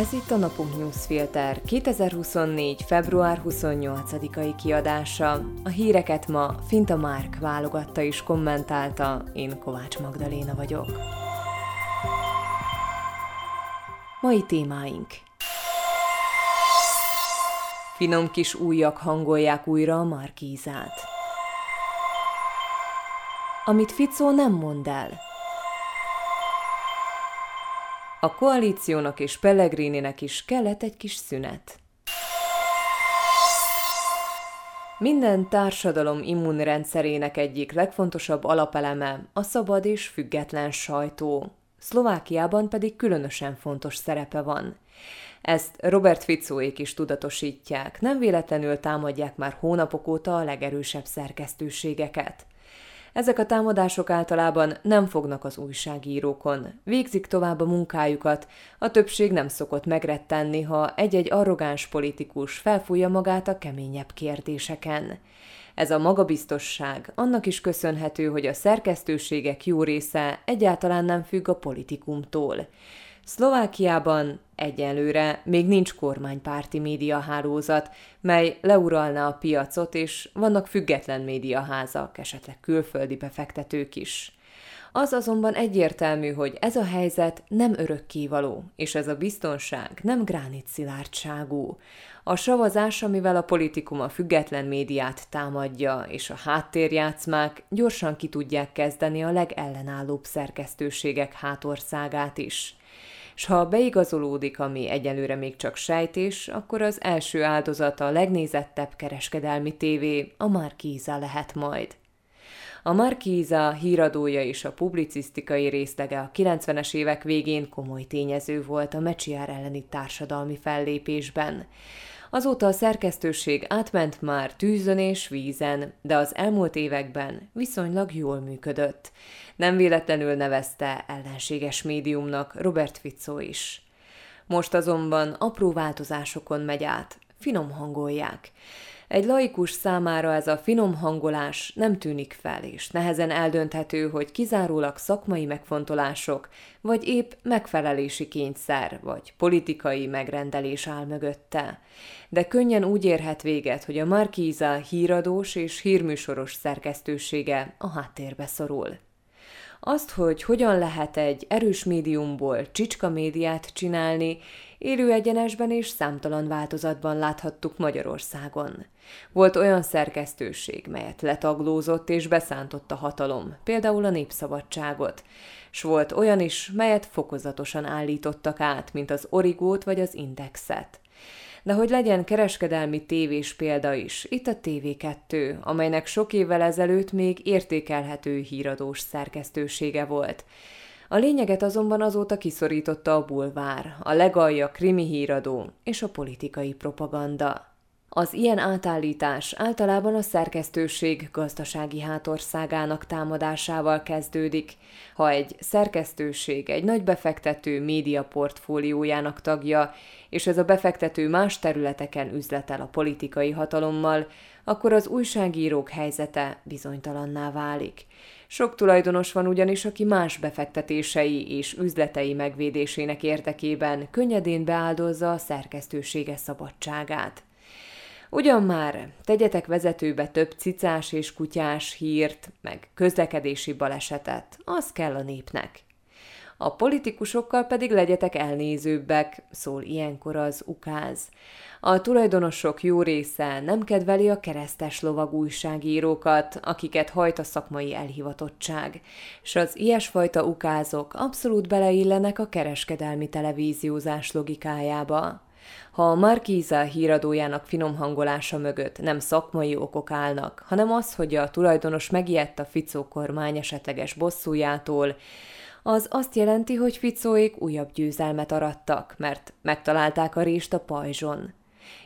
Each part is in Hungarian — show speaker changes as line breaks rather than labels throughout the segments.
Ez itt a Napunk Newsfilter 2024. február 28-ai kiadása. A híreket ma Finta Márk válogatta és kommentálta, én Kovács Magdaléna vagyok. Mai témáink Finom kis újak hangolják újra a Markízát. Amit Ficó nem mond el – a koalíciónak és Pellegrininek is kellett egy kis szünet. Minden társadalom immunrendszerének egyik legfontosabb alapeleme a szabad és független sajtó. Szlovákiában pedig különösen fontos szerepe van. Ezt Robert Ficóék is tudatosítják, nem véletlenül támadják már hónapok óta a legerősebb szerkesztőségeket. Ezek a támadások általában nem fognak az újságírókon, végzik tovább a munkájukat, a többség nem szokott megrettenni, ha egy-egy arrogáns politikus felfújja magát a keményebb kérdéseken. Ez a magabiztosság annak is köszönhető, hogy a szerkesztőségek jó része egyáltalán nem függ a politikumtól. Szlovákiában egyelőre még nincs kormánypárti médiahálózat, mely leuralna a piacot, és vannak független médiaházak, esetleg külföldi befektetők is. Az azonban egyértelmű, hogy ez a helyzet nem örökkévaló, és ez a biztonság nem gránit szilárdságú. A savazás, amivel a politikum a független médiát támadja, és a háttérjátszmák gyorsan ki tudják kezdeni a legellenállóbb szerkesztőségek hátországát is s ha beigazolódik, ami egyelőre még csak sejtés, akkor az első áldozata a legnézettebb kereskedelmi tévé, a Markíza lehet majd. A Markíza híradója és a publicisztikai részlege a 90-es évek végén komoly tényező volt a Mecsiár elleni társadalmi fellépésben. Azóta a szerkesztőség átment már tűzön és vízen, de az elmúlt években viszonylag jól működött. Nem véletlenül nevezte ellenséges médiumnak Robert Fico is. Most azonban apró változásokon megy át, finom hangolják. Egy laikus számára ez a finom hangolás nem tűnik fel, és nehezen eldönthető, hogy kizárólag szakmai megfontolások, vagy épp megfelelési kényszer, vagy politikai megrendelés áll mögötte. De könnyen úgy érhet véget, hogy a Markíza híradós és hírműsoros szerkesztősége a háttérbe szorul. Azt, hogy hogyan lehet egy erős médiumból csicska médiát csinálni, élő egyenesben és számtalan változatban láthattuk Magyarországon. Volt olyan szerkesztőség, melyet letaglózott és beszántott a hatalom, például a népszabadságot, s volt olyan is, melyet fokozatosan állítottak át, mint az Origót vagy az Indexet de hogy legyen kereskedelmi tévés példa is, itt a TV2, amelynek sok évvel ezelőtt még értékelhető híradós szerkesztősége volt. A lényeget azonban azóta kiszorította a bulvár, a legalja krimi híradó és a politikai propaganda. Az ilyen átállítás általában a szerkesztőség gazdasági hátországának támadásával kezdődik. Ha egy szerkesztőség egy nagy befektető média portfóliójának tagja, és ez a befektető más területeken üzletel a politikai hatalommal, akkor az újságírók helyzete bizonytalanná válik. Sok tulajdonos van ugyanis, aki más befektetései és üzletei megvédésének érdekében könnyedén beáldozza a szerkesztősége szabadságát. Ugyan már, tegyetek vezetőbe több cicás és kutyás hírt, meg közlekedési balesetet, az kell a népnek. A politikusokkal pedig legyetek elnézőbbek, szól ilyenkor az ukáz. A tulajdonosok jó része nem kedveli a keresztes lovag újságírókat, akiket hajt a szakmai elhivatottság, és az ilyesfajta ukázok abszolút beleillenek a kereskedelmi televíziózás logikájába. Ha a Markíza híradójának finom hangolása mögött nem szakmai okok állnak, hanem az, hogy a tulajdonos megijedt a Ficó kormány esetleges bosszújától, az azt jelenti, hogy Ficóék újabb győzelmet arattak, mert megtalálták a rést a pajzson.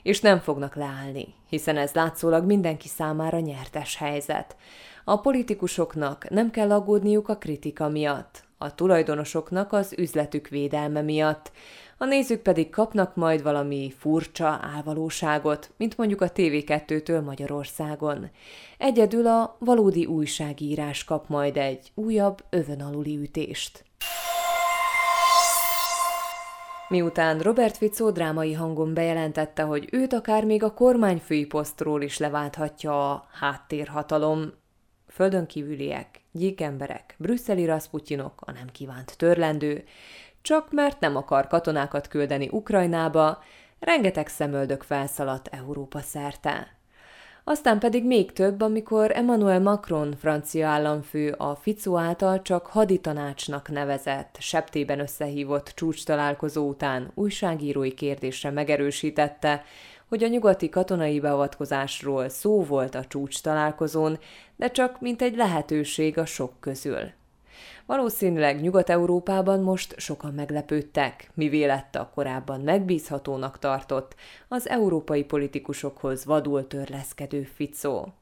És nem fognak leállni, hiszen ez látszólag mindenki számára nyertes helyzet. A politikusoknak nem kell aggódniuk a kritika miatt, a tulajdonosoknak az üzletük védelme miatt, a nézők pedig kapnak majd valami furcsa álvalóságot, mint mondjuk a TV2-től Magyarországon. Egyedül a valódi újságírás kap majd egy újabb övön aluli ütést. Miután Robert Fico drámai hangon bejelentette, hogy őt akár még a kormányfői posztról is leválthatja a háttérhatalom, földön kívüliek, gyík emberek, brüsszeli raszputyinok, a nem kívánt törlendő, csak mert nem akar katonákat küldeni Ukrajnába, rengeteg szemöldök felszaladt Európa szerte. Aztán pedig még több, amikor Emmanuel Macron, francia államfő, a Fico által csak haditanácsnak nevezett, septében összehívott csúcs találkozó után újságírói kérdésre megerősítette, hogy a nyugati katonai beavatkozásról szó volt a csúcs találkozón, de csak mint egy lehetőség a sok közül. Valószínűleg Nyugat-Európában most sokan meglepődtek, mi vélette a korábban megbízhatónak tartott, az európai politikusokhoz vadul törleszkedő Ficó.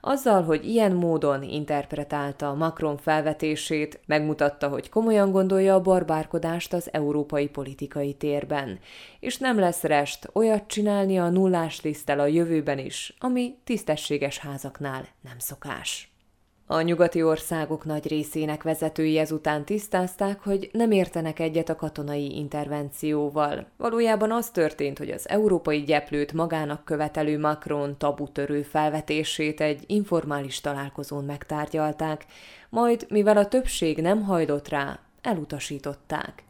Azzal, hogy ilyen módon interpretálta Macron felvetését, megmutatta, hogy komolyan gondolja a barbárkodást az európai politikai térben, és nem lesz rest olyat csinálni a nullás liszttel a jövőben is, ami tisztességes házaknál nem szokás. A nyugati országok nagy részének vezetői ezután tisztázták, hogy nem értenek egyet a katonai intervencióval. Valójában az történt, hogy az európai gyeplőt magának követelő Macron tabutörő felvetését egy informális találkozón megtárgyalták, majd, mivel a többség nem hajlott rá, elutasították.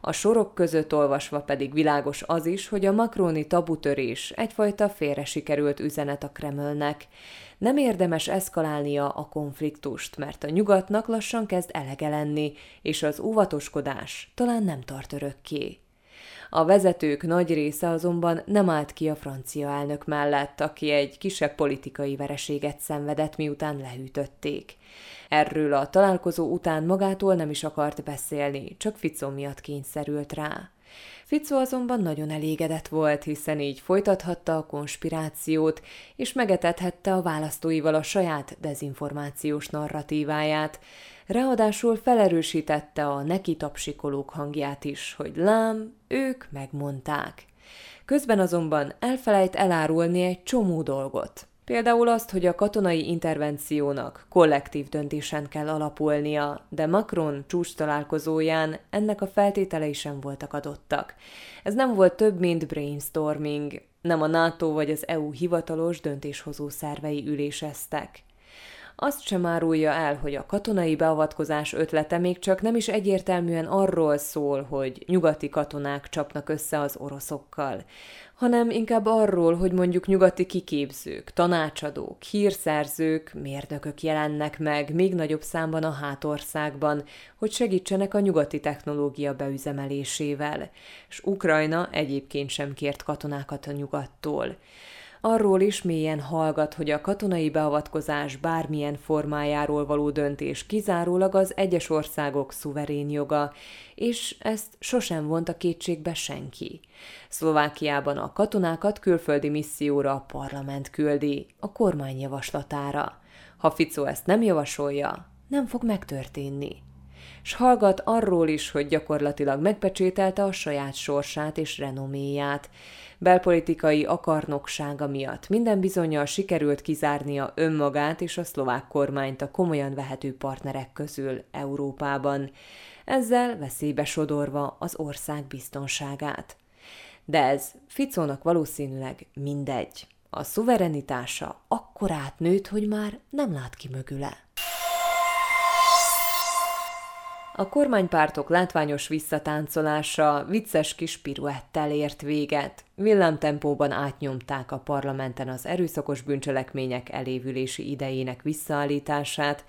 A sorok között olvasva pedig világos az is, hogy a makroni tabutörés egyfajta félre sikerült üzenet a Kremlnek. Nem érdemes eszkalálnia a konfliktust, mert a nyugatnak lassan kezd elege lenni, és az óvatoskodás talán nem tart örökké. A vezetők nagy része azonban nem állt ki a francia elnök mellett, aki egy kisebb politikai vereséget szenvedett, miután lehűtötték. Erről a találkozó után magától nem is akart beszélni, csak Ficó miatt kényszerült rá. Ficó azonban nagyon elégedett volt, hiszen így folytathatta a konspirációt, és megetethette a választóival a saját dezinformációs narratíváját. Ráadásul felerősítette a neki tapsikolók hangját is, hogy lám, ők megmondták. Közben azonban elfelejt elárulni egy csomó dolgot. Például azt, hogy a katonai intervenciónak kollektív döntésen kell alapulnia, de Macron csúcs találkozóján ennek a feltételei sem voltak adottak. Ez nem volt több, mint brainstorming, nem a NATO vagy az EU hivatalos döntéshozó szervei üléseztek. Azt sem árulja el, hogy a katonai beavatkozás ötlete még csak nem is egyértelműen arról szól, hogy nyugati katonák csapnak össze az oroszokkal, hanem inkább arról, hogy mondjuk nyugati kiképzők, tanácsadók, hírszerzők, mérnökök jelennek meg még nagyobb számban a hátországban, hogy segítsenek a nyugati technológia beüzemelésével, és Ukrajna egyébként sem kért katonákat a nyugattól arról is mélyen hallgat, hogy a katonai beavatkozás bármilyen formájáról való döntés kizárólag az egyes országok szuverén joga, és ezt sosem vonta kétségbe senki. Szlovákiában a katonákat külföldi misszióra a parlament küldi, a kormány javaslatára. Ha Fico ezt nem javasolja, nem fog megtörténni s hallgat arról is, hogy gyakorlatilag megpecsételte a saját sorsát és renoméját. Belpolitikai akarnoksága miatt minden bizonyal sikerült kizárnia önmagát és a szlovák kormányt a komolyan vehető partnerek közül Európában, ezzel veszélybe sodorva az ország biztonságát. De ez Ficónak valószínűleg mindegy. A szuverenitása akkor átnőtt, hogy már nem lát ki mögüle. A kormánypártok látványos visszatáncolása vicces kis piruettel ért véget. Villámtempóban átnyomták a parlamenten az erőszakos bűncselekmények elévülési idejének visszaállítását,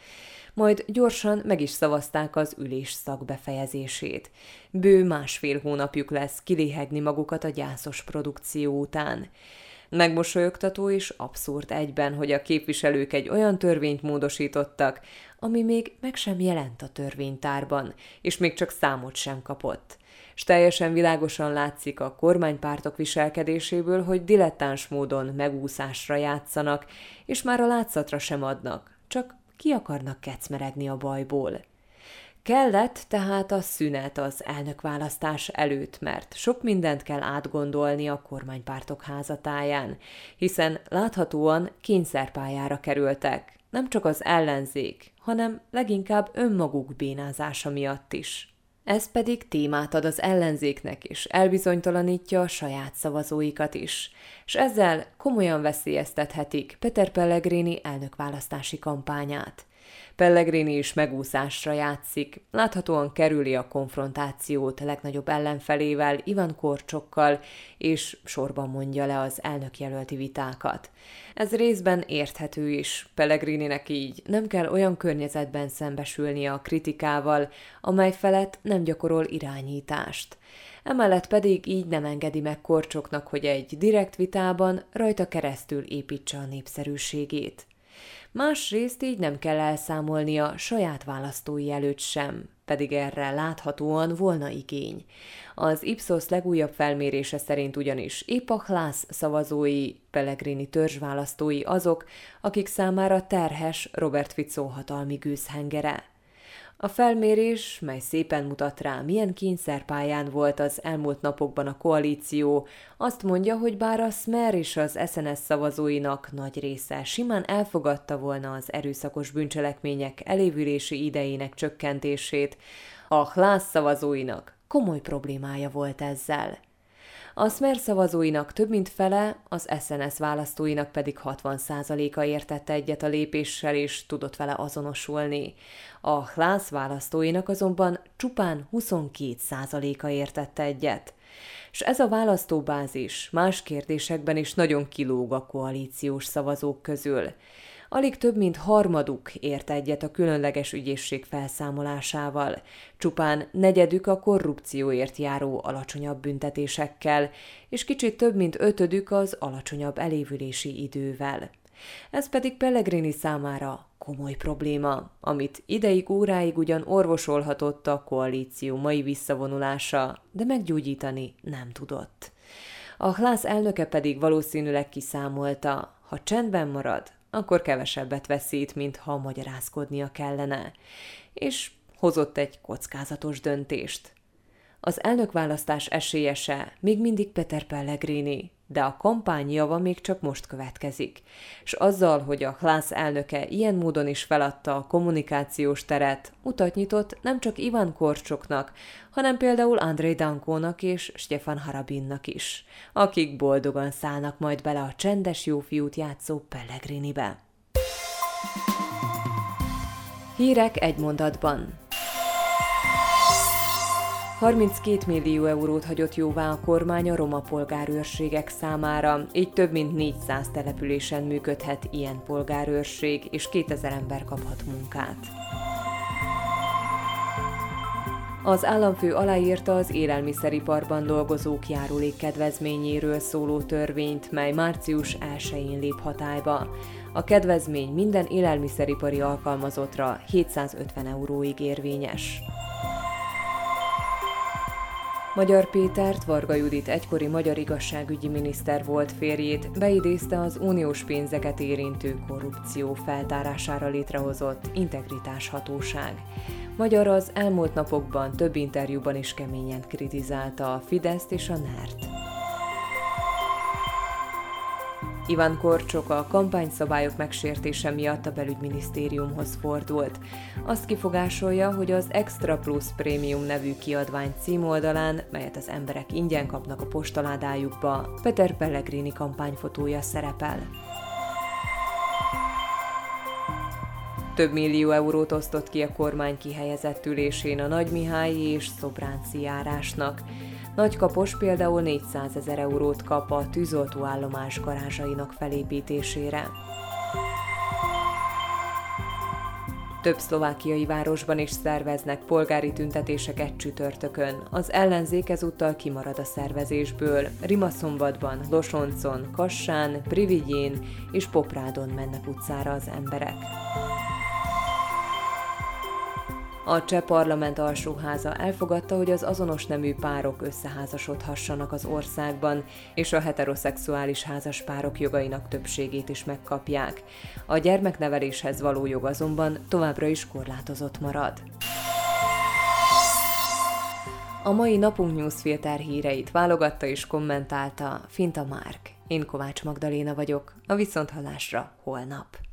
majd gyorsan meg is szavazták az ülés szak befejezését. Bő másfél hónapjuk lesz kiléhegni magukat a gyászos produkció után. Megmosolyogtató és abszurd egyben, hogy a képviselők egy olyan törvényt módosítottak, ami még meg sem jelent a törvénytárban, és még csak számot sem kapott. És teljesen világosan látszik a kormánypártok viselkedéséből, hogy dilettáns módon megúszásra játszanak, és már a látszatra sem adnak, csak ki akarnak kecmeregni a bajból. Kellett tehát a szünet az elnökválasztás előtt, mert sok mindent kell átgondolni a kormánypártok házatáján, hiszen láthatóan kényszerpályára kerültek, nem csak az ellenzék, hanem leginkább önmaguk bénázása miatt is. Ez pedig témát ad az ellenzéknek és elbizonytalanítja a saját szavazóikat is, és ezzel komolyan veszélyeztethetik Peter Pellegrini elnökválasztási kampányát. Pellegrini is megúszásra játszik, láthatóan kerüli a konfrontációt a legnagyobb ellenfelével, Ivan Korcsokkal, és sorban mondja le az elnökjelölti vitákat. Ez részben érthető is. Pellegrininek így nem kell olyan környezetben szembesülnie a kritikával, amely felett nem gyakorol irányítást. Emellett pedig így nem engedi meg Korcsoknak, hogy egy direkt vitában rajta keresztül építse a népszerűségét. Másrészt így nem kell elszámolnia saját választói előtt sem, pedig erre láthatóan volna igény. Az Ipsos legújabb felmérése szerint ugyanis épp a Hlász szavazói, Pellegrini törzsválasztói azok, akik számára terhes Robert Fico hatalmi gőzhengere. A felmérés, mely szépen mutat rá, milyen kényszerpályán volt az elmúlt napokban a koalíció, azt mondja, hogy bár a Smer és az SNS szavazóinak nagy része simán elfogadta volna az erőszakos bűncselekmények elévülési idejének csökkentését, a Hlász szavazóinak komoly problémája volt ezzel. A Smer szavazóinak több mint fele, az SNS választóinak pedig 60%-a értette egyet a lépéssel és tudott vele azonosulni. A Hlász választóinak azonban csupán 22%-a értette egyet. És ez a választóbázis más kérdésekben is nagyon kilóg a koalíciós szavazók közül. Alig több mint harmaduk ért egyet a különleges ügyészség felszámolásával. Csupán negyedük a korrupcióért járó alacsonyabb büntetésekkel, és kicsit több mint ötödük az alacsonyabb elévülési idővel. Ez pedig Pellegrini számára komoly probléma, amit ideig óráig ugyan orvosolhatott a koalíció mai visszavonulása, de meggyógyítani nem tudott. A Hlász elnöke pedig valószínűleg kiszámolta, ha csendben marad, akkor kevesebbet veszít, mint ha magyarázkodnia kellene. És hozott egy kockázatos döntést. Az elnökválasztás esélyese még mindig Peter Pellegrini, de a kampány java még csak most következik. És azzal, hogy a Hlász elnöke ilyen módon is feladta a kommunikációs teret, utat nyitott nem csak Ivan Korcsoknak, hanem például Andrei Dankónak és Stefan Harabinnak is, akik boldogan szállnak majd bele a csendes jófiút játszó Pellegrinibe. Hírek egy mondatban. 32 millió eurót hagyott jóvá a kormány a roma polgárőrségek számára, így több mint 400 településen működhet ilyen polgárőrség, és 2000 ember kaphat munkát. Az államfő aláírta az élelmiszeriparban dolgozók járulék kedvezményéről szóló törvényt, mely március 1-én lép hatályba. A kedvezmény minden élelmiszeripari alkalmazottra 750 euróig érvényes. Magyar Pétert, Varga Judit egykori magyar igazságügyi miniszter volt férjét, beidézte az uniós pénzeket érintő korrupció feltárására létrehozott integritás hatóság. Magyar az elmúlt napokban több interjúban is keményen kritizálta a Fideszt és a NERT. Ivan Korcsok a kampányszabályok megsértése miatt a belügyminisztériumhoz fordult. Azt kifogásolja, hogy az Extra Plus Premium nevű kiadvány címoldalán, melyet az emberek ingyen kapnak a postaládájukba, Peter Pellegrini kampányfotója szerepel. Több millió eurót osztott ki a kormány kihelyezett ülésén a Nagy Mihály és Szobránci járásnak. Nagykapos például 400 ezer eurót kap a tűzoltóállomás garázsainak felépítésére. Több szlovákiai városban is szerveznek polgári tüntetéseket csütörtökön. Az ellenzék ezúttal kimarad a szervezésből. Rimaszombatban, Losoncon, Kassán, Privigyén és Poprádon mennek utcára az emberek. A cseh parlament alsóháza elfogadta, hogy az azonos nemű párok összeházasodhassanak az országban, és a heteroszexuális házaspárok jogainak többségét is megkapják. A gyermekneveléshez való jog azonban továbbra is korlátozott marad. A mai napunk newsfilter híreit válogatta és kommentálta Finta Márk. Én Kovács Magdaléna vagyok, a Viszonthallásra holnap.